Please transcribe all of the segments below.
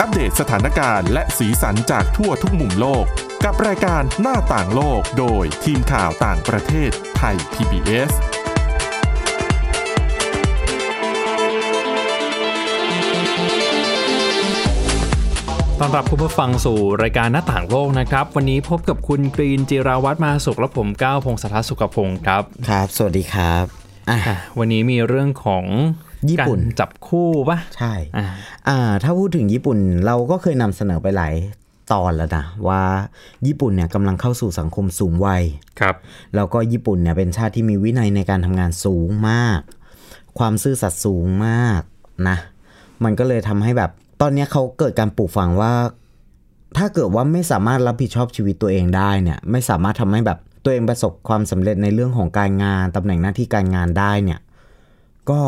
อัปเดตสถานการณ์และสีสันจากทั่วทุกมุมโลก กับรายการหน้าต่างโลกโดยทีมข่าวต่างประเทศไทย PBS ตอนรับคุณผู้ฟังสู่รายการหน้าต่างโลกนะครับ วันนี้พบกับคุณกรีนจิราวัตรมาสุขและผมก้าวพงศธรสุขพงศ์ครับ ครับ สวัสดีครับ อะอะวันนี้มีเรื่องของ ญี่ปุ่นการจับคู่ปะใช่อ่าอ่าถ้าพูดถึงญี่ปุ่นเราก็เคยนำเสนอไปหลายตอนแล้วนะว่าญี่ปุ่นเนี่ยกำลังเข้าสู่สังคมสูงวัยครับแล้วก็ญี่ปุ่นเนี่ยเป็นชาติที่มีวินัยในการทำงานสูงมาก ความซื่อสัตย์สูงมากนะ มันก็เลยทำให้แบบ ตอนเนี้ยเขาเกิดการปลูกฝังว่า ถ้าเกิดว่าไม่สามารถรับผิดชอบชีวิตตัวเองได้เนี่ย ไม่สามารถทำให้แบบตัวเองประสบความสำเร็จในเรื่องของการงานตำแหน่งหน้าที่การงานได้เนี่ย ก็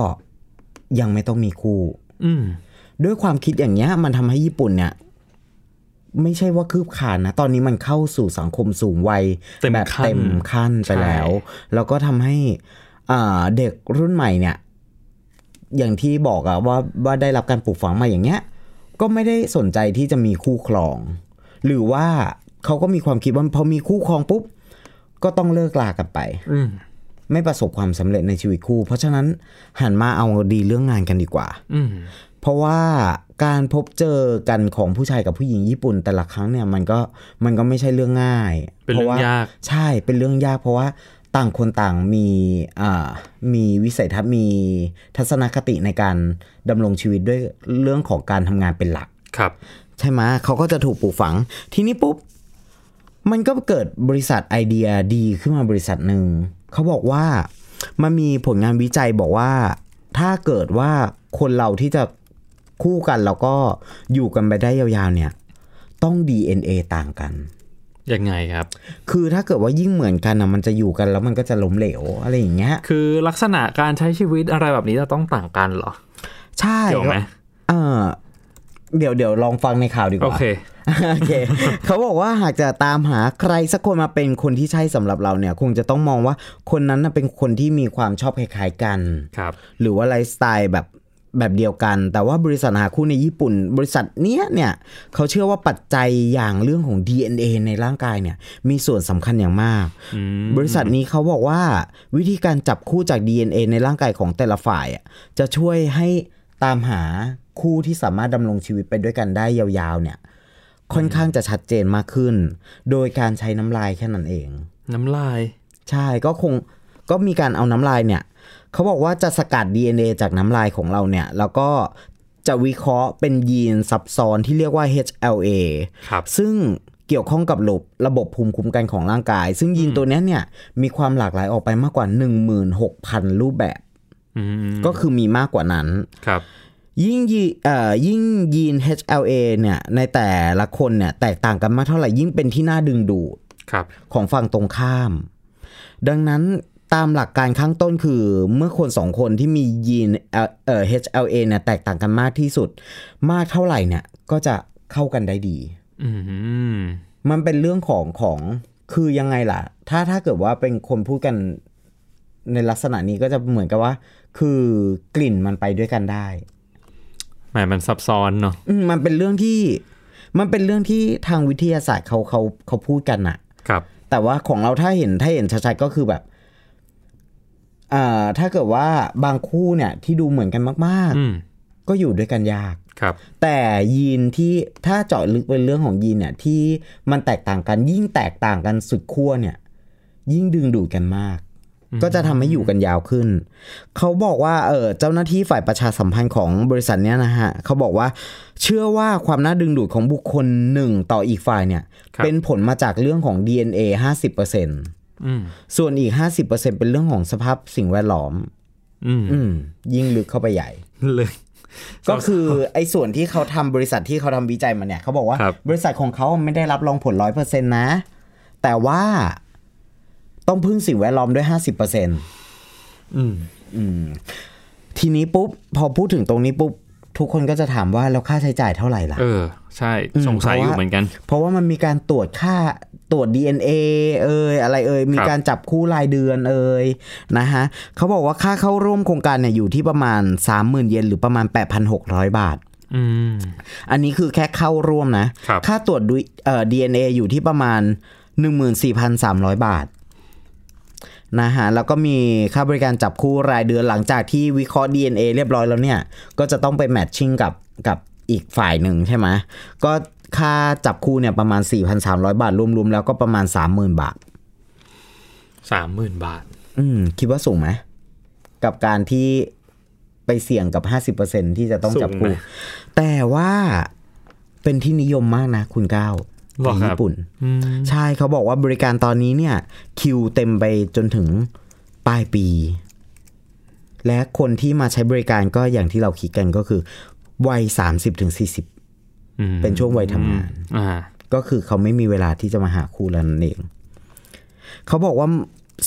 ยังไม่ต้องมีคู่อืมด้วยความคิดอย่างเงี้ย มันทำให้ญี่ปุ่นเนี่ย ไม่ใช่ว่าคืบคลานนะ ตอนนี้มันเข้าสู่สังคมสูงวัยเต็มแบบขั้นเต็มขั้นไปแล้ว แล้วก็ทำให้อ่าเด็กรุ่นใหม่เนี่ย อย่างที่บอกอะว่าว่าได้รับการปลูกฝังมาอย่างเงี้ย ก็ไม่ได้สนใจที่จะมีคู่ครอง หรือว่าเขาก็มีความคิดว่าพอมีคู่ครองปุ๊บก็ต้องเลิกลากันไปอืม ไม่ประสบความสำเร็จในชีวิตคู่ เพราะฉะนั้นหันมาเอาดีเรื่องงานกันดีกว่าอืมเพราะว่าการพบเจอกันของผู้ชายกับผู้หญิงญี่ปุ่น แต่ละครั้งเนี่ยมันก็มันก็ไม่ใช่เรื่องง่าย เป็นเรื่องพะว่ยากใช่เป็นเรื่องยาก เพราะว่าต่างคนต่างมีอ่ามีวิสัยทัศน์มีทัศนคติในการดำรงชีวิตด้วยเรื่องของการทำงานเป็นหลักครับ ใช่ไหมเขาก็จะถูกปลูกฝัง ทีนี้ปุ๊บ มันก็เกิดบริษัทไอเดียดีขึ้นมาบริษัทหนึ่ง เขาบอกว่ามันมีผลงานวิจัยบอกว่า ถ้าเกิดว่าคนเราที่จะคู่กันแล้วก็อยู่กันไปได้ยาวๆเนี่ย ต้อง DNA ต่างกันยังไงครับ คือถ้าเกิดว่ายิ่งเหมือนกันนะมันจะอยู่กันแล้วมันก็จะล้มเหลวอะไรอย่างเงี้ย คือลักษณะการใช้ชีวิตอะไรแบบนี้จะต้องต่างกันเหรอ ใช่เกี่ยวไหมเออเดี๋ยวเดี๋ยวลองฟังในข่าวดีกโอว่าเค โอเคเขาบอกว่าหากจะตามหาใครสักคนมาเป็นคนที่ใช่สำหรับเราเนี่ย คงจะต้องมองว่าคนนั้นน่ะเป็นคนที่มีความชอบคล้ายๆกันครับ หรือว่าไลฟ์สไตล์แบบแบบเดียวกัน แต่ว่าบริษัทหาคู่ในญี่ปุ่น บริษัทเนี้ยเนี่ยเขาเชื่อว่าปัจจัยอย่างเรื่องของ DNA ในร่างกายเนี่ยมีส่วนสำคัญอย่างมากอืมบริษัทนี้เขาบอกว่าวิธีการจับคู่จาก DNA ในร่างกายของแต่ละฝ่ายอะจะช่วยให้ตามหาคู่ที่สามารถดำรงชีวิตไปด้วยกันได้ยาวๆเนี่ย ค่อนข้างจะชัดเจนมากขึ้น โดยการใช้น้ำลายแค่นั้นเอง น้ำลาย ใช่ก็คงก็มีการเอาน้ำลายเนี่ยเขาบอกว่าจะสกัด DNA จากน้ำลายของเราเนี่ย แล้วก็จะวิเคราะห์เป็นยีนซับซ้อนที่เรียกว่า HLA ครับซึ่งเกี่ยวข้องกับระบบระบบภูมิคุ้มกันของร่างกาย ซึ่งยีนตัวเนี้ยเนี่ยมีความหลากหลายออกไปมากกว่า 16,000 รูปแบบอืมก็คือมีมากกว่านั้นครับ ยิ่งยีเอ่อยิ่งยีน HLA เนี่ยในแต่ละคนเนี่ยแตกต่างกันมากเท่าไหร่ยิ่งเป็นที่น่าดึงดูดครับของฝั่งตรงข้าม ดังนั้นตามหลักการข้างต้นคือเมื่อคนสองคนที่มียีนเอ่อเอ่อ HLA เนี่ยแตกต่างกันมากที่สุด มากเท่าไหร่เนี่ยก็จะเข้ากันได้ดีอืมมันเป็นเรื่องของของคือยังไงล่ะ ถ้าถ้าเกิดว่าเป็นคนพูดกันในลักษณะนี้ก็จะเหมือนกับว่า คือกลิ่นมันไปด้วยกันได้แหมมันซับซ้อนเนาะอืมมันเป็นเรื่องที่ มันเป็นเรื่องที่ทางวิทยาศาสตร์เขาเขาเขาพูดกันอะครับ แต่ว่าของเราถ้าเห็นถ้าเห็นชัดๆก็คือแบบอ่าถ้าเกิดว่าบางคู่เนี่ยที่ดูเหมือนกันมากอืมๆก็อยู่ด้วยกันยากครับ แต่ยีนที่ถ้าเจาะลึกเป็นเรื่องของยีนเนี่ย ที่มันแตกต่างกันยิ่งแตกต่างกันสุดขั้วเนี่ย ยิ่งดึงดูดกันมาก ก็จะทำให้อยู่กันยาวขึ้น เขาบอกว่าเออเจ้าหน้าที่ฝ่ายประชาสัมพันธ์ของบริษัทเนี้ยนะฮะเขาบอกว่าเชื่อว่าความน่าดึงดูดของบุคคลหนึ่งต่ออีกฝ่ายเนี่ยครับเป็นผลมาจากเรื่องของ DNA 50%อืมส่วนอีก 50%เป็นเรื่องของสภาพสิ่งแวดล้อมอืมอืมยิ่งลึกเข้าไปใหญ่เลยก็คือไอ้ส่วนที่เขาทำบริษัทที่เขาทำวิจัยมาเนี่ยเขาบอกว่าครับบริษัทของเขาไม่ได้รับรองผลร้อยเปอร์เซ็นต์นะ แต่ว่า ต้องพึ่งสิ่งแวดล้อมด้วยห้าสิบเปอร์เซ็นต์อืมทีนี้ปุ๊บพอพูดถึงตรงนี้ปุ๊บทุกคนก็จะถามว่าแล้วค่าใช้จ่ายเท่าไหร่ล่ะ เออ ใช่อืมสงสัยเพราะอยู่ว่าเหมือนกัน เพราะว่ามันมีการตรวจค่าตรวจ DNA เอยอะไรเอยมีครับการจับคู่รายเดือนเอยนะฮะเขาบอกว่าค่าเข้าร่วมโครงการเนี่ยอยู่ที่ประมาณ 30,000 เยนหรือประมาณ 8,600 บาทอืมอันนี้คือแค่เข้าร่วมนะครับค่าตรวจดูเอ่อ DNA อยู่ที่ประมาณ 14,300 บาท นะฮะแล้วก็มีค่าบริการจับคู่รายเดือนหลังจากที่วิเคราะห์ DNA เรียบร้อยแล้วเนี่ย ก็จะต้องไปแมทชิ่งกับกับอีกฝ่ายหนึ่งใช่ไหมก็ค่าจับคู่เนี่ยประมาณ 4,300 บาท รวมๆ แล้วก็ประมาณ 30,000 บาทสามหมื่นบาท อืม คิดว่าสูงไหม กับการที่ไปเสี่ยงกับ 50%ที่จะต้องจับคู่สูงนะแต่ว่าเป็นที่นิยมมากนะคุณก้าว หรอในครับญี่ปุ่นอืมใช่เขาบอกว่าบริการตอนนี้เนี่ย คิวเต็มไปจนถึงปลายปี และคนที่มาใช้บริการก็อย่างที่เราคิดกันก็คือ วัย30-40ถึง40อืมเป็นช่วงวัยทำงานอ่าก็คือเขาไม่มีเวลาที่จะมาหาคู่แล้วนั่นเอง เขาบอกว่า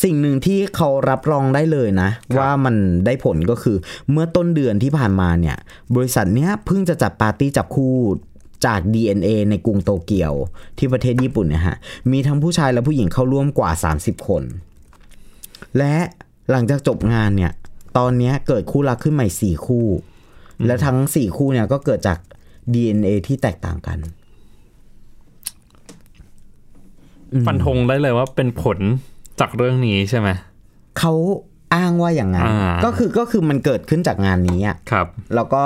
สิ่งหนึ่งที่เขารับรองได้เลยนะ ว่ามันได้ผลก็คือเมื่อต้นเดือนที่ผ่านมาเนี่ย บริษัทเนี้ยเพิ่งจะจัดปาร์ตี้จับคู่ จาก DNA ในกรุงโตเกียวที่ประเทศญี่ปุ่นเนี่ยฮะ มีทั้งผู้ชายและผู้หญิงเข้าร่วมกว่า 30 คน และหลังจากจบงานเนี่ย ตอนเนี้ยเกิดคู่รักขึ้นใหม่4คู่ และทั้ง4คู่เนี่ยก็เกิดจาก DNA ที่แตกต่างกัน ฟันธงได้เลยว่าเป็นผลจากเรื่องนี้ใช่ไหม เขาอ้างว่าอย่างนั้นอ่าก็คือก็คือมันเกิดขึ้นจากงานนี้อะครับ แล้วก็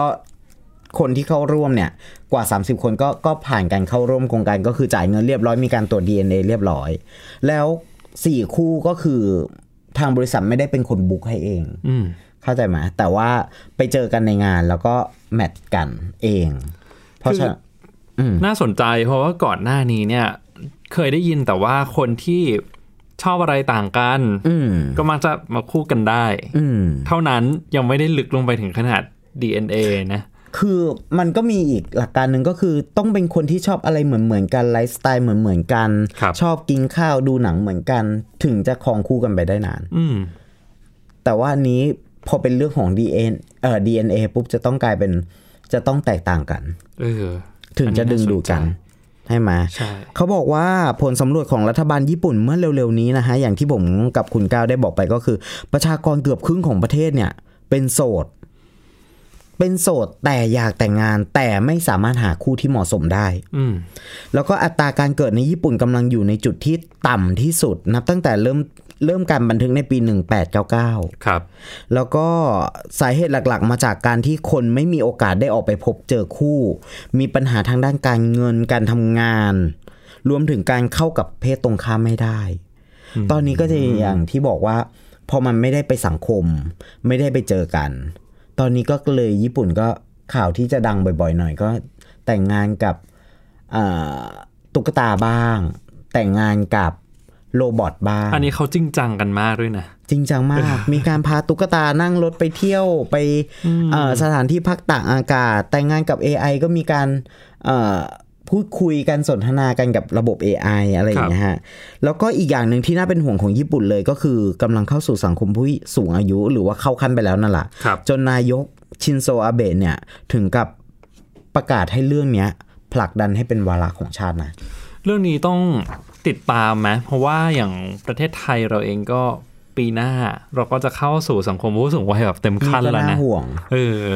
คนที่เข้าร่วมเนี่ยกว่า 30 คนก็ก็ผ่านการเข้าร่วมโครงการก็คือจ่ายเงินเรียบร้อยมีการตรวจ DNA เรียบร้อย แล้วสี่คู่ก็คือทางบริษัทไม่ได้เป็นคนบุ๊กให้เองอืมเข้าใจไหมแต่ว่าไปเจอกันในงานแล้วก็แมทช์กันเอง เพราะฉะนั้นน่าสนใจเพราะว่าก่อนหน้านี้เนี่ย เคยได้ยินแต่ว่าคนที่ชอบอะไรต่างกันอืมก็มักจะมาคู่กันได้อืมเท่านั้นยังไม่ได้ลึกลงไปถึงขนาด DNA นะ คือมันก็มีอีกหลักการหนึ่งก็คือต้องเป็นคนที่ชอบอะไรเหมือนเหมือนๆกันไลฟ์สไตล์เหมือนเหมือนๆกันครับชอบกินข้าวดูหนังเหมือนกัน ถึงจะครองคู่กันไปได้นาน อืมแต่ว่าอันนี้พอเป็นเรื่องของ DNA เอ่อ DNA ปุ๊บจะต้องกลายเป็นจะต้องแตกต่างกันเออถึงจะดึงดูดกันใช่ไหมใช่เขาบอกว่าผลสำรวจของรัฐบาลญี่ปุ่นเมื่อเร็วๆนี้นะฮะอย่างที่ผมกับคุณก้าวได้บอกไปก็คือ ประชากรเกือบครึ่งของประเทศเนี่ย เป็นโสด เป็นโสดแต่อยากแต่งงานแต่ไม่สามารถหาคู่ที่เหมาะสมได้ อืมแล้วก็อัตราการเกิดในญี่ปุ่นกำลังอยู่ในจุดที่ต่ำที่สุด นับตั้งแต่เริ่มเริ่มการบันทึกในปี 1899 ครับ แล้วก็สาเหตุหลักๆ มาจากการที่คนไม่มีโอกาสได้ออกไปพบเจอคู่ มีปัญหาทางด้านการเงินการทำงาน รวมถึงการเข้ากับเพศตรงข้ามไม่ได้ ตอนนี้ก็จะอย่างที่บอกว่า พอมันไม่ได้ไปสังคม ไม่ได้ไปเจอกัน ตอนนี้ก็เลยญี่ปุ่นก็ข่าวที่จะดังบ่อยๆหน่อยก็แต่งงานกับอ่าตุ๊กตาบ้าง แต่งงานกับโรบอทบ้าง อันนี้เขาจริงจังกันมากด้วยนะ จริงจังมาก มีการพาตุ๊กตานั่งรถไปเที่ยวไปเอ่อสถานที่พักตากอากาศ แต่งงานกับ AI ก็มีการเอ่อ พูดคุยกันสนทนากันกับระบบ AI อะไรอย่างเงี้ยฮะแล้วก็อีกอย่างหนึ่งที่น่าเป็นห่วงของญี่ปุ่นเลยก็คือกำลังเข้าสู่สังคมผู้สูงอายุ หรือว่าเข้าขั้นไปแล้วนั่นแหละครับจนนายกชินโซอาเบะเนี่ยถึงกับประกาศให้เรื่องเนี้ยผลักดันให้เป็นวาระของชาตินะเรื่องนี้ต้องติดตามไหมเพราะว่าอย่างประเทศไทยเราเองก็ ปีหน้า เราก็จะเข้าสู่สังคมผู้สูงวัยแบบเต็มนี่ขั้นก็แล้วน่านะห่วงเออ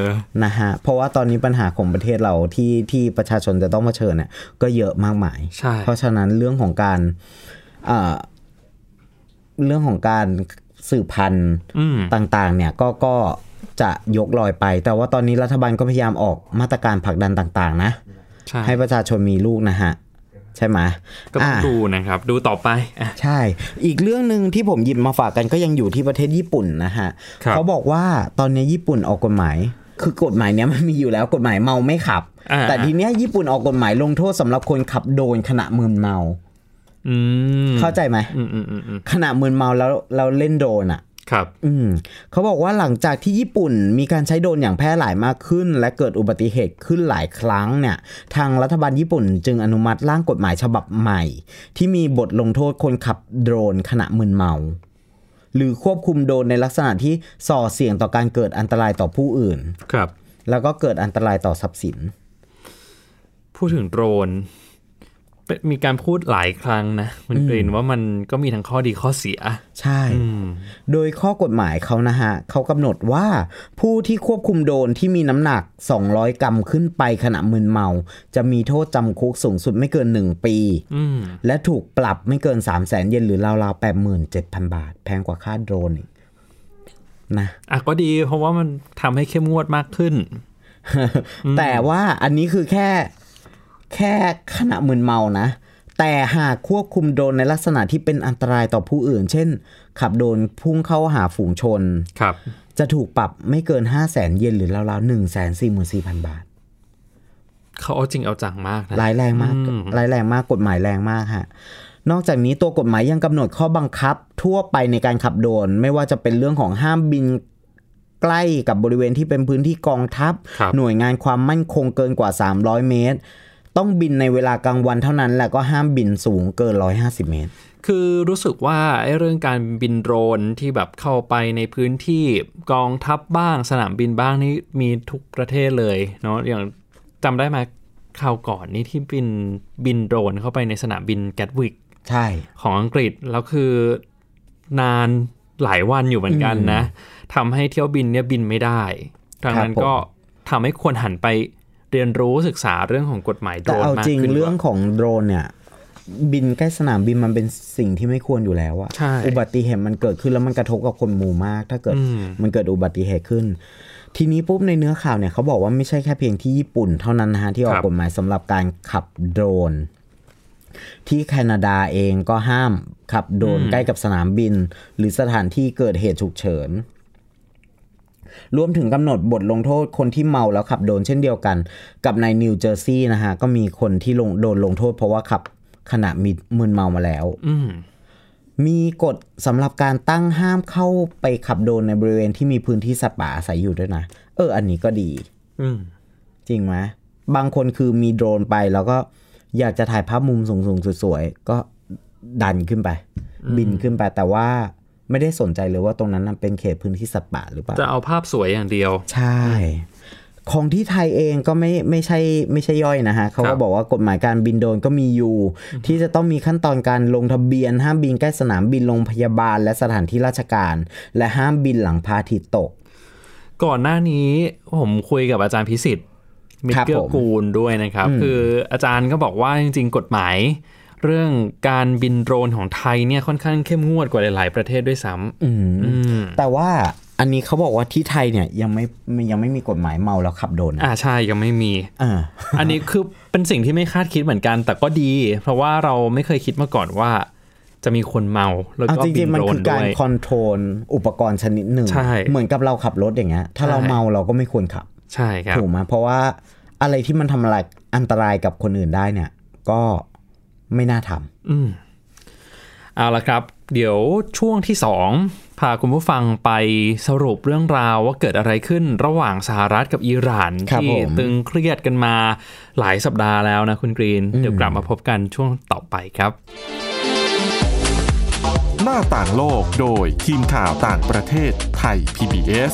นะฮะเพราะว่าตอนนี้ปัญหาของประเทศเราที่ที่ประชาชนจะต้องเผชิญเนี่ยก็เยอะมากมายใช่เพราะฉะนั้นเรื่องของการเอ่อเรื่องของการสืบพันธุ์อืมต่างๆ เนี่ยก็ก็จะยกลอยไป แต่ว่าตอนนี้รัฐบาลก็พยายามออกมาตรการผลักดันต่าง ๆ นะใช่ให้ประชาชนมีลูกนะฮะ ใช่ไหมก็ต้องอะดูนะครับ ดูต่อไปอะใช่ อีกเรื่องหนึ่งที่ผมหยิบมาฝากกันก็ยังอยู่ที่ประเทศญี่ปุ่นนะฮะครับเขาบอกว่าตอนนี้ญี่ปุ่นออกกฎหมาย คือกฎหมายเนี้ยมันมีอยู่แล้วกฎหมายเมาไม่ขับอ่าแต่ทีเนี้ยญี่ปุ่นออกกฎหมายลงโทษสำหรับคนขับโดนขณะมึนเมาอืมเข้าใจไหมอืมอืมอืมอืมขณะมึนเมาแล้วเราเล่นโดรนอะ ครับ อืมเขาบอกว่าหลังจากที่ญี่ปุ่นมีการใช้โดรนอย่างแพร่หลายมากขึ้น และเกิดอุบัติเหตุขึ้นหลายครั้งเนี่ย ทางรัฐบาลญี่ปุ่นจึงอนุมัติร่างกฎหมายฉบับใหม่ ที่มีบทลงโทษคนขับโดรนขณะมึนเมา หรือควบคุมโดรนในลักษณะที่ส่อเสี่ยงต่อการเกิดอันตรายต่อผู้อื่น ครับ แล้วก็เกิดอันตรายต่อทรัพย์สิน พูดถึงโดรนเป็น มีการพูดหลายครั้งนะคุณกรีนว่ามันก็มีทั้งข้อดีข้อเสีย ใช่อืมโดยข้อกฎหมายเขานะฮะเขากำหนดว่าผู้ที่ควบคุมโดรนที่มีน้ำหนัก 200 กรัมขึ้นไปขณะมึนเมา จะมีโทษจำคุกสูงสุดไม่เกิน 1 ปีอืมและถูกปรับไม่เกิน 3 0 0แสนเยนหรือราวๆ 87,000 บาท แพงกว่าค่าโดรนอีกนะอะก็ดีเพราะว่ามันทำให้เข้มงวดมากขึ้น แต่ว่าอันนี้คือแค่ แค่ขณะมึนเมานะ แต่หากควบคุมโดรนในลักษณะที่เป็นอันตรายต่อผู้อื่น เช่น ขับโดรนพุ่งเข้าหาฝูงชนครับ จะถูกปรับไม่เกิน 5 0 0แสนเยนหรือราวๆ1 4 4 0 0 0บาท เขาเอาจริงเอาจังมากนะร้ายแรงมากอืมร้ายแรงมากกฎหมายแรงมากฮะนอกจากนี้ตัวกฎหมายยังกำหนดข้อบังคับทั่วไปในการขับโดรนไม่ว่าจะเป็นเรื่องของห้ามบินใกล้กับบริเวณที่เป็นพื้นที่กองทัพครับหน่วยงานความมั่นคงเกินกว่า 300 เมตร ต้องบินในเวลากลางวันเท่านั้นและก็ห้ามบินสูงเกิน 150 เมตร คือรู้สึกว่าไอ้เรื่องการบินโดรนที่แบบเข้าไปในพื้นที่กองทัพบ้างสนามบินบ้างนี่มีทุกประเทศเลยเนาะอย่างจำได้ไหมคราวก่อนนี่ที่บินบินโดรนเข้าไปในสนามบินแกตวิกใช่ของอังกฤษแล้วคือนานหลายวันอยู่เหมือนกันนะทำให้เที่ยวบินเนี่ยบินไม่ได้ดังนั้นครับผมก็ทำให้ควรหันไป เรียนรู้ศึกษาเรื่องของกฎหมายโดรแต่นเอามากจริงขึ้นเรื่องของโดรนเนี่ยบินใกล้สนามบินมันเป็นสิ่งที่ไม่ควรอยู่แล้วอะใช่อุบัติเหตุมันเกิดขึ้นแล้วมันกระทบกับคนหมู่มาก ถ้าเกิดอืมมันเกิดอุบัติเหตุขึ้น ทีนี้ปุ๊บในเนื้อข่าวเนี่ยเขาบอกว่าไม่ใช่แค่เพียงที่ญี่ปุ่นเท่านั้นนะฮะที่ออกกฎหมายสำหรับการขับโดรน ที่แคนาดาเองก็ห้ามขับโดรนใกล้กับสนามบิน หรือสถานที่เกิดเหตุฉุกเฉิน รวมถึงกำหนดบทลงโทษคนที่เมาแล้วขับโดรนเช่นเดียวกัน กับในนิวเจอร์ซีย์นะฮะ ก็มีคนที่ลงโดนลงโทษ เพราะว่าขับขณะมีมึนเมามาแล้วอืมมีกฎสำหรับการตั้งห้ามเข้าไปขับโดรนในบริเวณที่มีพื้นที่สัตว์ป่าอาศัยอยู่ด้วยนะ เออ อันนี้ก็ดีอืมจริงไหมบางคนคือมีโดรนไปแล้วก็อยากจะถ่ายภาพมุมสูงๆสวยๆก็ดันขึ้นไป บินขึ้นไปแต่ว่า ไม่ได้สนใจเลยว่าตรงนั้นนะเป็นเขตพื้นที่สัตว์ป่าหรือเปล่า จะเอาภาพสวยอย่างเดียว ใช่ ของที่ไทยเองก็ไม่ไม่ใช่ไม่ใช่ย่อยนะฮะเขาครัก็บบอกว่ากฎหมายการบินโดรนก็มีอยู่ ที่จะต้องมีขั้นตอนการลงทะเบียน ห้ามบินใกล้สนามบินโรงพยาบาล และสถานที่ราชการ และห้ามบินหลังพระอาทิตย์ตก ก่อนหน้านี้ผมคุยกับอาจารย์พิสิทธิ์มิตครับรเกื้อผมกูลด้วยนะครับ คืออาจารย์ก็บอกว่าจริง ๆ กฎหมาย เรื่องการบินโดรนของไทยเนี่ยค่อนข้างเข้มงวดกว่าหลาย ๆ ประเทศด้วยซ้ำอืมอืมแต่ว่าอันนี้เขาบอกว่าที่ไทยเนี่ยยังไม่ยังไม่มีกฎหมายเมาแล้วขับโดรนนะอ่าใช่ยังไม่มีอ่าอันนี้คือเป็นสิ่งที่ไม่คาดคิดเหมือนกัน แต่ก็ดี เพราะว่าเราไม่เคยคิดมาก่อนว่า จะมีคนเมาแล้วเอาก็จบิรินงๆมันโดรคืนอด้การวยคอนโทรลอุปกรณ์ชนิดหนึ่งใช่เหมือนกับเราขับรถอย่างเงี้ยถ้าเราใช่เมาเราก็ไม่ควรขับ ใช่ครับถูกไหมเพราะว่าอะไรที่มันทำอะไรอันตรายกับคนอื่นได้เนี่ย ก็ ไม่น่าทำอืมเอาละครับ เดี๋ยวช่วงที่สองพาคุณผู้ฟังไปสรุปเรื่องราวว่าเกิดอะไรขึ้นระหว่างสหรัฐกับอิหร่านครับที่ผมตึงเครียดกันมาหลายสัปดาห์แล้วนะคุณกรีน เดี๋ยวกลับมาพบกันช่วงต่อไปครับ หน้าต่างโลกโดยทีมข่าวต่างประเทศไทย PBS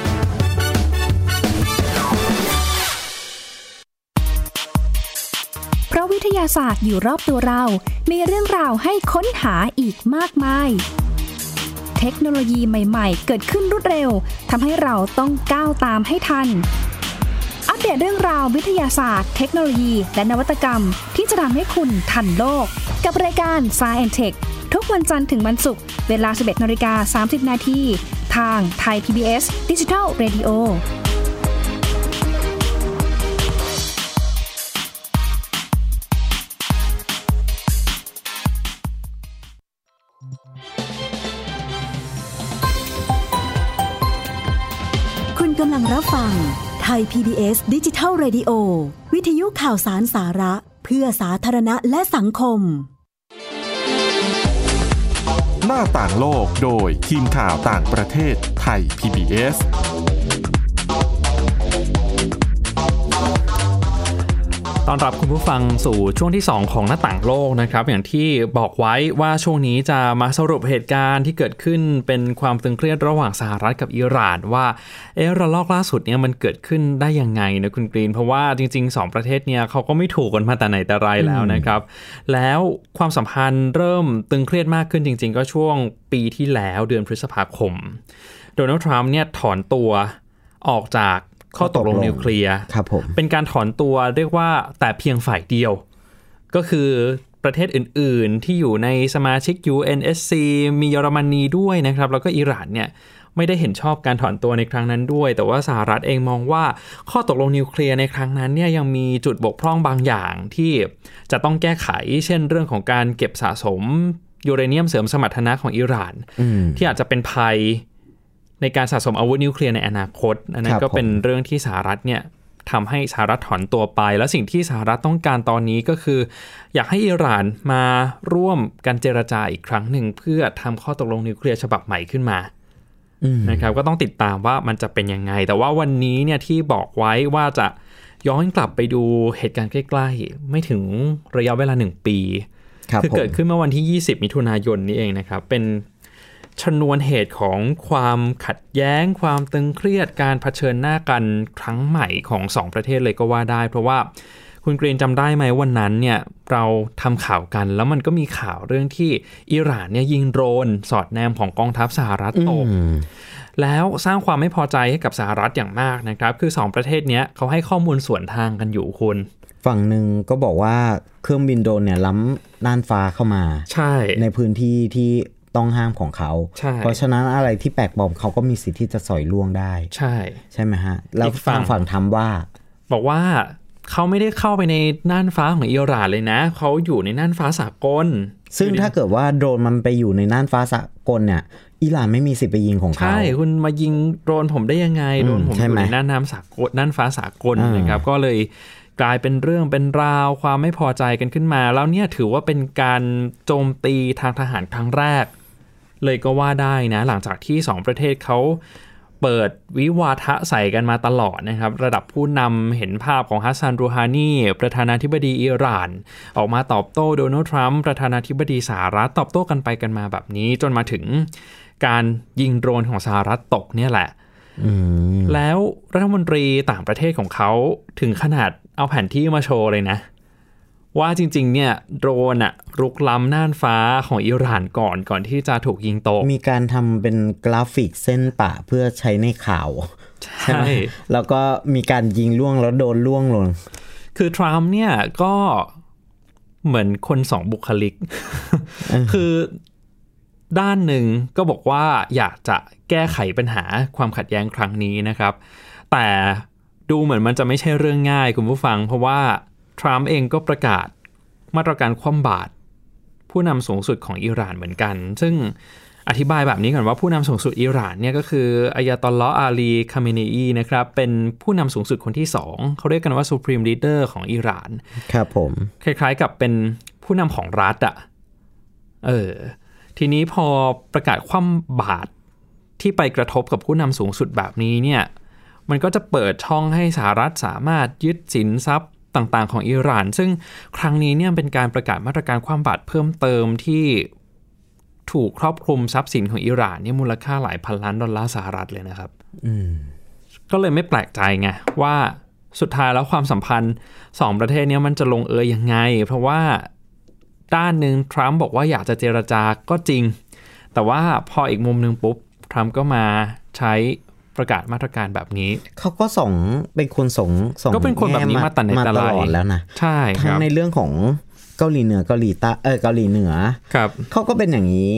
าศาสตร์อยู่รอบตัวเรา มีเรื่องราวให้ค้นหาอีกมากมาย เทคโนโลยีใหม่ ๆ เกิดขึ้นรวดเร็ว ทำให้เราต้องก้าวตามให้ทัน อัปเดตเรื่องราววิทยาศาสตร์ เทคโนโลยี และนวัตกรรม ที่จะทำให้คุณทันโลก กับรายการ Science t e c h ทุกวันจันทร์ถึงวันศุกร์เวลา 11นาฬิกา30 นาทีทางไทย PBS Digital Radio คุ ย PBS ดิจิทัล Radio วิทยุข่าวสารสาระ เพื่อสาธารณะและสังคม หน้าต่างโลกโดยทีมข่าวต่างประเทศไทย PBS ตอนรับคุณผู้ฟังสู่ช่วงที่ 2 ของหน้าต่างโลกนะครับ อย่างที่บอกไว้ว่าช่วงนี้จะมาสรุปเหตุการณ์ที่เกิดขึ้นเป็นความตึงเครียดระหว่างสหรัฐกับอิหร่านว่าเออระลอกล่าสุดเนี่ยมันเกิดขึ้นได้ยังไงนะคุณกรีน เพราะว่าจริง ๆ 2 ประเทศเนี่ยเขาก็ไม่ถูกกันมาแต่ไหนแต่ไรแล้วนะครับ แล้วความสัมพันธ์เริ่มตึงเครียดมากขึ้นจริง ๆ ก็ช่วงปีที่แล้วเดือนพฤษภาคม โดนัลด์ทรัมป์เนี่ยถอนตัวออกจาก ข้อตกลงนิวเคลียร์ครับผมเป็นการถอนตัวเรียกว่าแต่เพียงฝ่ายเดียว ก็คือประเทศอื่น ๆ ที่อยู่ในสมาชิก UNSC มีเยอรมนีด้วยนะครับ แล้วก็อิหร่านเนี่ยไม่ได้เห็นชอบการถอนตัวในครั้งนั้นด้วย แต่ว่าสหรัฐเองมองว่าข้อตกลงนิวเคลียร์ในครั้งนั้นเนี่ยยังมีจุดบกพร่องบางอย่างที่จะต้องแก้ไข เช่นเรื่องของการเก็บสะสมยูเรเนียมเสริมสมรรถนะของอิหร่านอืมที่อาจจะเป็นภัย ในการสะสมอาวุธนิวเคลียร์ในอนาคต อันนั้ครันบก็เป็นผมเรื่องที่สหรัฐเนี่ยทำให้สหรัฐถอนตัวไป แล้วสิ่งที่สหรัฐต้องการตอนนี้ก็คือ อยากให้อิหร่านมาร่วมกันเจรจาอีกครั้งหนึ่ง เพื่อทำข้อตกลงนิวเคลียร์ฉบับใหม่ขึ้นมาอืมนะครับก็ต้องติดตามว่ามันจะเป็นยังไง แต่ว่าวันนี้เนี่ยที่บอกไว้ว่าจะย้อนกลับไปดูเหตุการณ์ใกล้ ๆ ไม่ถึงระยะเวลาหนึ่งปีครับคือผมเกิดขึ้นเมื่อวันที่ 20 มิถุนายนนี้เองนะครับ เป็น ชนวนเหตุของความขัดแย้ง ความตึงเครียดการเผชิญหน้ากันครั้งใหม่ของสองประเทศเลยก็ว่าได้ เพราะว่าคุณกรีนจำได้ไหมวันนั้นเนี่ยเราทำข่าวกันแล้วมันก็มีข่าวเรื่องที่อิหร่านเนี่ยยิงโดรนสอดแนมของกองทัพสหรัฐตกอืมแล้วสร้างความไม่พอใจให้กับสหรัฐอย่างมากนะครับ คือ 2 ประเทศเนี้ยเขาให้ข้อมูลส่วนทางกันอยู่คุณ ฝั่งหนึ่งก็บอกว่าเครื่องบินโดรนเนี่ยล้ำน่านฟ้าเข้ามา ใช่ในพื้นที่ที่ ต้องห้ามของเขาใช่เพราะฉะนั้นอะไรที่แปลกปลอมเขาก็มีสิทธิ์ที่จะสอยล่วงได้ ใช่ ใช่ไหมฮะ แล้วอีกฝั่ฝั่งงฝั่งทำว่า บอกว่าเขาไม่ได้เข้าไปในน่านฟ้าของอิหร่านเลยนะ เขาอยู่ในน่านฟ้าสากล ซึ่งถ้าเกิดว่าโดรนมันไปอยู่ในน่านฟ้าสากลเนี่ยอิหร่านไม่มีสิทธิ์ไปยิงของเขา ใช่ คุณมายิงโดรนผมได้ยังไงอืมโดรนผมใช่อยู่ไหมในน่านน้ำสากลน่านฟ้าสากลอ่านนะครับ ก็เลยกลายเป็นเรื่องเป็นราวความไม่พอใจกันขึ้นมา แล้วเนี่ยถือว่าเป็นการโจมตีทางทหารครั้งแรก เลยก็ว่าได้นะหลังจากที่สองประเทศเขาเปิดวิวาทะใส่กันมาตลอดนะครับ ระดับผู้นำเห็นภาพของฮัสซันรูฮานีประธานาธิบดีอิหร่าน ออกมาตอบโต้โดนัลด์ทรัมป์ประธานาธิบดีสหรัฐตอบโต้กันไปกันมาแบบนี้ จนมาถึงการยิงโดรนของสหรัฐตกเนี่ยแหละอืมแล้วรัฐมนตรีต่างประเทศของเขาถึงขนาดเอาแผนที่มาโชว์เลยนะ ว่าจริงๆ เนี่ยโดรนอะรุกล้ำน่านฟ้าของอิหร่านก่อนก่อนที่จะถูกยิงตก มีการทำเป็นกราฟิกเส้นปะเพื่อใช้ในข่าว ใช่ แล้วก็มีการยิงล่วงแล้วโดนล่วงลง คือทรัมป์เนี่ยก็เหมือนคนสองบุคลิก คือด้านหนึ่งก็บอกว่าอยากจะแก้ไขปัญหาความขัดแย้งครั้งนี้นะครับ แต่ดูเหมือนมันจะไม่ใช่เรื่องง่ายคุณผู้ฟัง เพราะว่า ทรัมป์เองก็ประกาศมาตรการคว่ำบาตรผู้นำสูงสุดของอิหร่านเหมือนกัน ซึ่งอธิบายแบบนี้ก่อนว่าผู้นำสูงสุดอิหร่านเนี่ยก็คืออายาตอลเลาะห์ อาลีคาเมเนอีนะครับ เป็นผู้นำสูงสุดคนที่สองเขาเรียกกันว่า Supreme Leader ของอิหร่าน ครับผม คล้ายๆกับเป็นผู้นำของรัฐอะ่ะเออ ทีนี้พอประกาศคว่ำบาตรที่ไปกระทบกับผู้นำสูงสุดแบบนี้เนี่ย มันก็จะเปิดช่องให้สหรัฐสามารถยึดสินทรัพย์ ต่างๆ ของอิหร่าน ซึ่งครั้งนี้เนี่ยเป็นการประกาศมาตรการคว่ำบาตรเพิ่มเติมที่ถูกครอบคลุมทรัพย์สินของอิหร่านเนี่ยมูลค่าหลายพันล้านดอลลาร์สหรัฐเลยนะครับก็เลยไม่แปลกใจไงว่าสุดท้ายแล้วความสัมพันธ์สองประเทศนี้มันจะลงเอยยังไง เพราะว่าด้านหนึ่งทรัมป์บอกว่าอยากจะเจรจาก็จริง แต่ว่าพออีกมุมหนึ่งปุ๊บ ทรัมป์ก็มาใช้ ประกาศมาตรการแบบนี้ เขาก็ส่งเป็นคนส่งส่งก็เป็นคนแบบนี้ง่มาแต่ไหนมาแต่ตไรลอดแล้วนะใช่คทั้งรับในเรื่องของเกาหลีเหนือเกาหลีใต้เออเกาหลีเหนือครับเขาก็เป็นอย่างนี้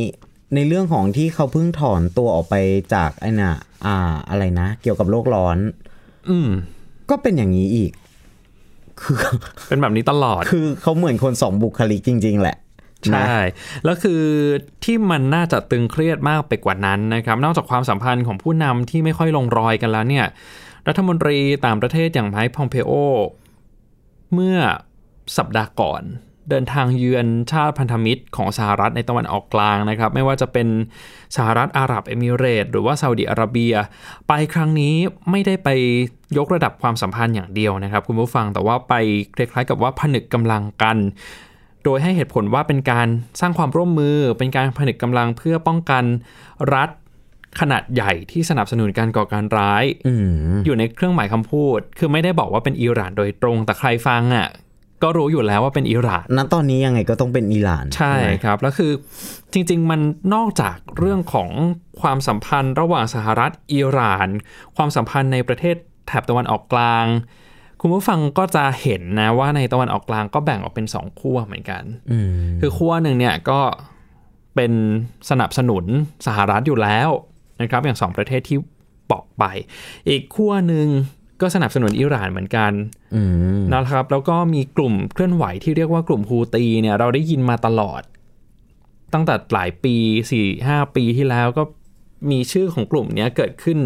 ในเรื่องของที่เขาเพิ่งถอนตัวออกไปจากไอ้น่ะอ่าอะไรนะ เกี่ยวกับโลกร้อน อืม ก็เป็นอย่างนี้อีก คือ เป็นแบบนี้ตลอด คือเขาเหมือนคนสองบุคลิกจริง ๆ แหละ ใช่ แล้วคือที่มันน่าจะตึงเครียดมากไปกว่านั้นนะครับ นอกจากความสัมพันธ์ของผู้นำที่ไม่ค่อยลงรอยกันแล้วเนี่ย รัฐมนตรีต่างประเทศอย่างไมค์พอมเพโอ เมื่อสัปดาห์ก่อน เดินทางเยือนชาติพันธมิตรของสหรัฐในตะวันออกกลางนะครับ ไม่ว่าจะเป็นสหรัฐอาหรับเอมิเรตส์หรือว่าซาอุดิอาระเบีย ไปครั้งนี้ไม่ได้ไปยกระดับความสัมพันธ์อย่างเดียวนะครับ คุณผู้ฟังแต่ว่าไปคล้ายๆกับว่าผนึกกำลังกัน โดยให้เหตุผลว่าเป็นการสร้างความร่วมมือ เป็นการผนึกกำลังเพื่อป้องกันรัฐขนาดใหญ่ที่สนับสนุนการก่อการร้ายอืมอยู่ในเครื่องหมายคำพูด คือไม่ได้บอกว่าเป็นอิหร่านโดยตรงแต่ใครฟังอะก็รู้อยู่แล้วว่าเป็นอิหร่านณตอนนี้ยังไงก็ต้องเป็นอิหร่าน ใช่ไหมครับ แล้วคือจริง ๆ มันนอกจากเรื่องของความสัมพันธ์ระหว่างสหรัฐอิหร่าน ความสัมพันธ์ในประเทศแถบตะวันออกกลาง คุณผู้ฟังก็จะเห็นนะว่าในตะวันออกกลางก็แบ่งออกเป็นสองขั้วเหมือนกันอืมคือขั้วหนึ่งเนี่ยก็เป็นสนับสนุนสหรัฐอยู่แล้วนะครับ อย่างสองประเทศที่บอกไป อีกขั้วหนึ่งก็สนับสนุนอิหร่านเหมือนกันอืมนะครับ แล้วก็มีกลุ่มเคลื่อนไหวที่เรียกว่ากลุ่มฮูตีเนี่ยเราได้ยินมาตลอด ตั้งแต่หลายปี4 5ปีที่แล้วก็มีชื่อของกลุ่มเนี้ยเกิดขึ้น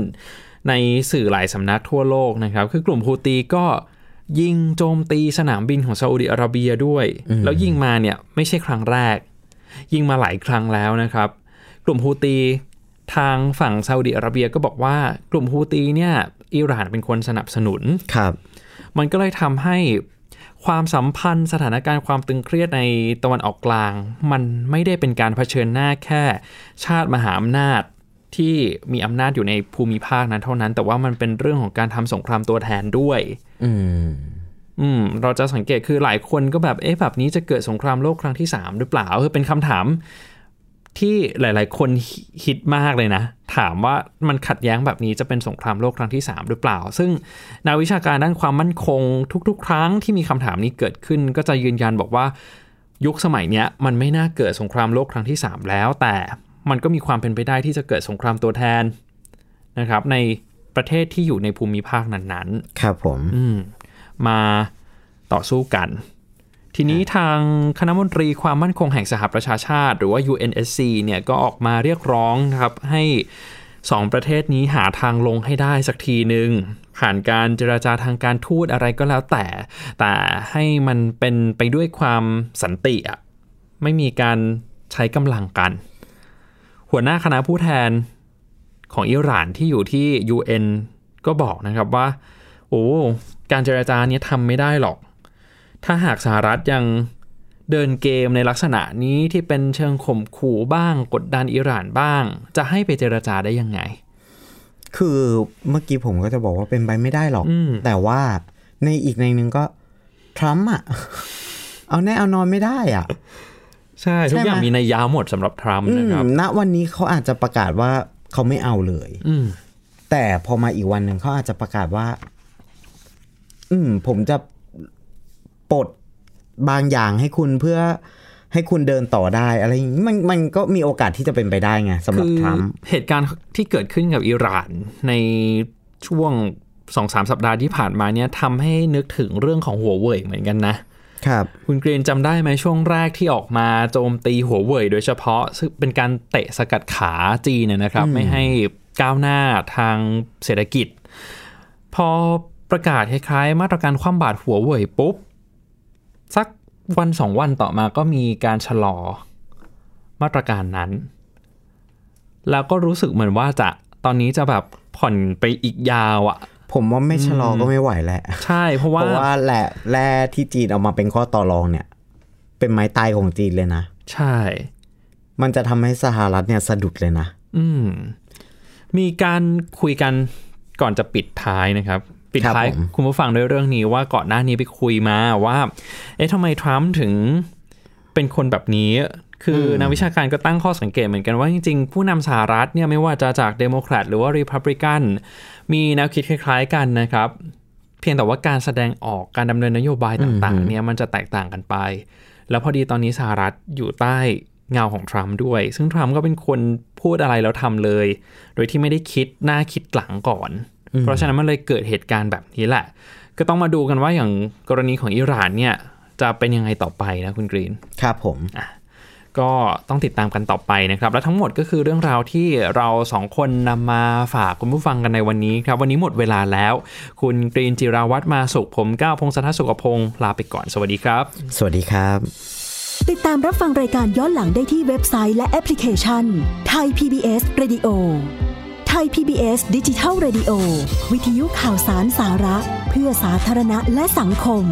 ในสื่อหลายสำนักทั่วโลกนะครับ คือกลุ่มฮูตีก็ยิงโจมตีสนามบินของซาอุดิอาระเบียด้วย แล้วยิงมาเนี่ยไม่ใช่ครั้งแรก ยิงมาหลายครั้งแล้วนะครับ กลุ่มฮูตีทางฝั่งซาอุดิอาระเบียก็บอกว่ากลุ่มฮูตีเนี่ยอิหร่านเป็นคนสนับสนุนครับ มันก็เลยทำให้ความสัมพันธ์สถานการณ์ความตึงเครียดในตะวันออกกลาง มันไม่ได้เป็นการเผชิญหน้าแค่ ชาติมหาอำนาจ ที่มีอำนาจอยู่ในภูมิภาคนั้นเท่านั้น แต่ว่ามันเป็นเรื่องของการทำสงครามตัวแทนด้วย อืมอืม เราจะสังเกตคือหลายคนก็แบบเอ๊ะแบบนี้จะเกิดสงครามโลกครั้งที่ 3 หรือเปล่าคือเป็นคำถามที่หลาย ๆ คนฮิตมากเลยนะ ถามว่ามันขัดแย้งแบบนี้จะเป็นสงครามโลกครั้งที่ 3 หรือเปล่า ซึ่งนักวิชาการด้านความมั่นคง ทุก ๆ ครั้งที่มีคำถามนี้เกิดขึ้น ก็จะยืนยันบอกว่ายุคสมัยเนี้ยมันไม่น่าเกิดสงครามโลกครั้งที่ 3 แล้ว แต่ มันก็มีความเป็นไปได้ที่จะเกิดสงครามตัวแทนนะครับ ในประเทศที่อยู่ในภูมิภาคนั้นๆ ครับผมอืมมาต่อสู้กัน ทีนี้ทางคณะมนตรีความมั่นคงแห่งสหประชาชาติ หรือว่า UNSC เนี่ยก็ออกมาเรียกร้องนะครับให้สองประเทศนี้หาทางลงให้ได้สักทีหนึ่งผ่านการเจราจาทางการทูตอะไรก็แล้วแต่ แต่ให้มันเป็นไปด้วยความสันติอะไม่มีการใช้กำลังกัน หัวหน้าคณะผู้แทนของอิหร่านที่อยู่ที่ UN ก็บอกนะครับว่า โอ้การเจราจาเนี้ยทำไม่ได้หรอก ถ้าหากสหรัฐยังเดินเกมในลักษณะนี้ที่เป็นเชิงข่มขู่บ้างกดดันอิหร่านบ้าง จะให้ไปเจราจาได้ยังไง คือเมื่อกี้ผมก็จะบอกว่าเป็นไปไม่ได้หรอกอืมแต่ว่าในอีกในหนึ่งก็ทรัมป์อะ เอาแน่เอานอนไม่ได้อะ ใช่ ทุกอย่างใช่ไหมมีนัยยะหมดสำหรับทรัมป์อืนะมครับณวันนี้เขาอาจจะประกาศว่าเขาไม่เอาเลยอืมแต่พอมาอีกวันหนึ่งเขาอาจจะประกาศว่า อืม ผมจะปลดบางอย่างให้คุณเพื่อให้คุณเดินต่อได้อะไรอย่างนี้มันมันก็มีโอกาสที่จะเป็นไปได้ไงสำหรับคือทรัมป์เหตุการณ์ที่เกิดขึ้นกับอิหร่านในช่วงสองสามสัปดาห์ที่ผ่านมาเนี่ยทำให้นึกถึงเรื่องของหัวเว่ยเหมือนกันนะ ครับคุณกรีนจำได้ไหมช่วงแรกที่ออกมาโจมตีหัวเว่ยโดยเฉพาะซึ่งเป็นการเตะสกัดขาจีนเนยนะครับ ไม่ให้ก้าวหน้าทางเศรษฐกิจ พอประกาศคล้ายๆ มาตรการคว่ำบาตรหัวเว่ยปุ๊บ สักวันสองวันต่อมาก็มีการชะลอมาตรการนั้น แล้วก็รู้สึกเหมือนว่าจะตอนนี้จะแบบผ่อนไปอีกยาวอะ่ะ ผมว่าไม่ชะลอก็ไม่ไหวแหละ ใช่เพราะเพว่าราะว่าแหละแร่ที่จีนเอามาเป็นข้อต่อรองเนี่ย เป็นไม้ตายของจีนเลยนะ ใช่ มันจะทำให้สหรัฐเนี่ยสะดุดเลยนะ อืม มีการคุยกันก่อนจะปิดท้ายนะครับ ปิดท้ายครับผมคุณผู้ฟังด้วยเรื่องนี้ว่าก่อนหน้านี้ไปคุยมาว่า เอ๊ะทำไมทรัมป์ถึงเป็นคนแบบนี้ คืออนักวิชาการก็ตั้งข้อสังเกตเหมือนกันว่าจริงๆ ผู้นำสหรัฐเนี่ยไม่ว่าจะจากเดโมแครตหรือว่ารีพับลิกันมีแนวคิดคล้ายๆกันนะครับ เพียงแต่ว่าการแสดงออกการดำเนินนโยบายต่างๆเนี่ยมันจะแตกต่างกันไป แล้วพอดีตอนนี้สหรัฐอยู่ใต้เงาของทรัมป์ด้วย ซึ่งทรัมป์ก็เป็นคนพูดอะไรแล้วทำเลย โดยที่ไม่ได้คิดหน้าคิดหลังก่อน เพราะฉะนั้นมันเลยเกิดเหตุการณ์แบบนี้แหละ ก็ต้องมาดูกันว่าอย่างกรณีของอิหร่านเนี่ยจะเป็นยังไงต่อไปนะคุณกรีน ครับผม ก็ต้องติดตามกันต่อไปนะครับ และทั้งหมดก็คือเรื่องราวที่เราสองคนนำมาฝากคุณผู้ฟังกันในวันนี้ครับ วันนี้หมดเวลาแล้ว คุณกรีนจิราวัตรมาสุขผมก้าวพงศธรสุขพงศ์ลาไปก่อนสวัสดีครับ สวัสดีครับ ติดตามรับฟังรายการย้อนหลังได้ที่เว็บไซต์และแอปพลิเคชันไทย PBS Radio ไทย PBS ดิจิทัล Radio วิทยุข่าวสารสาระ เพื่อสาธารณะและสังคม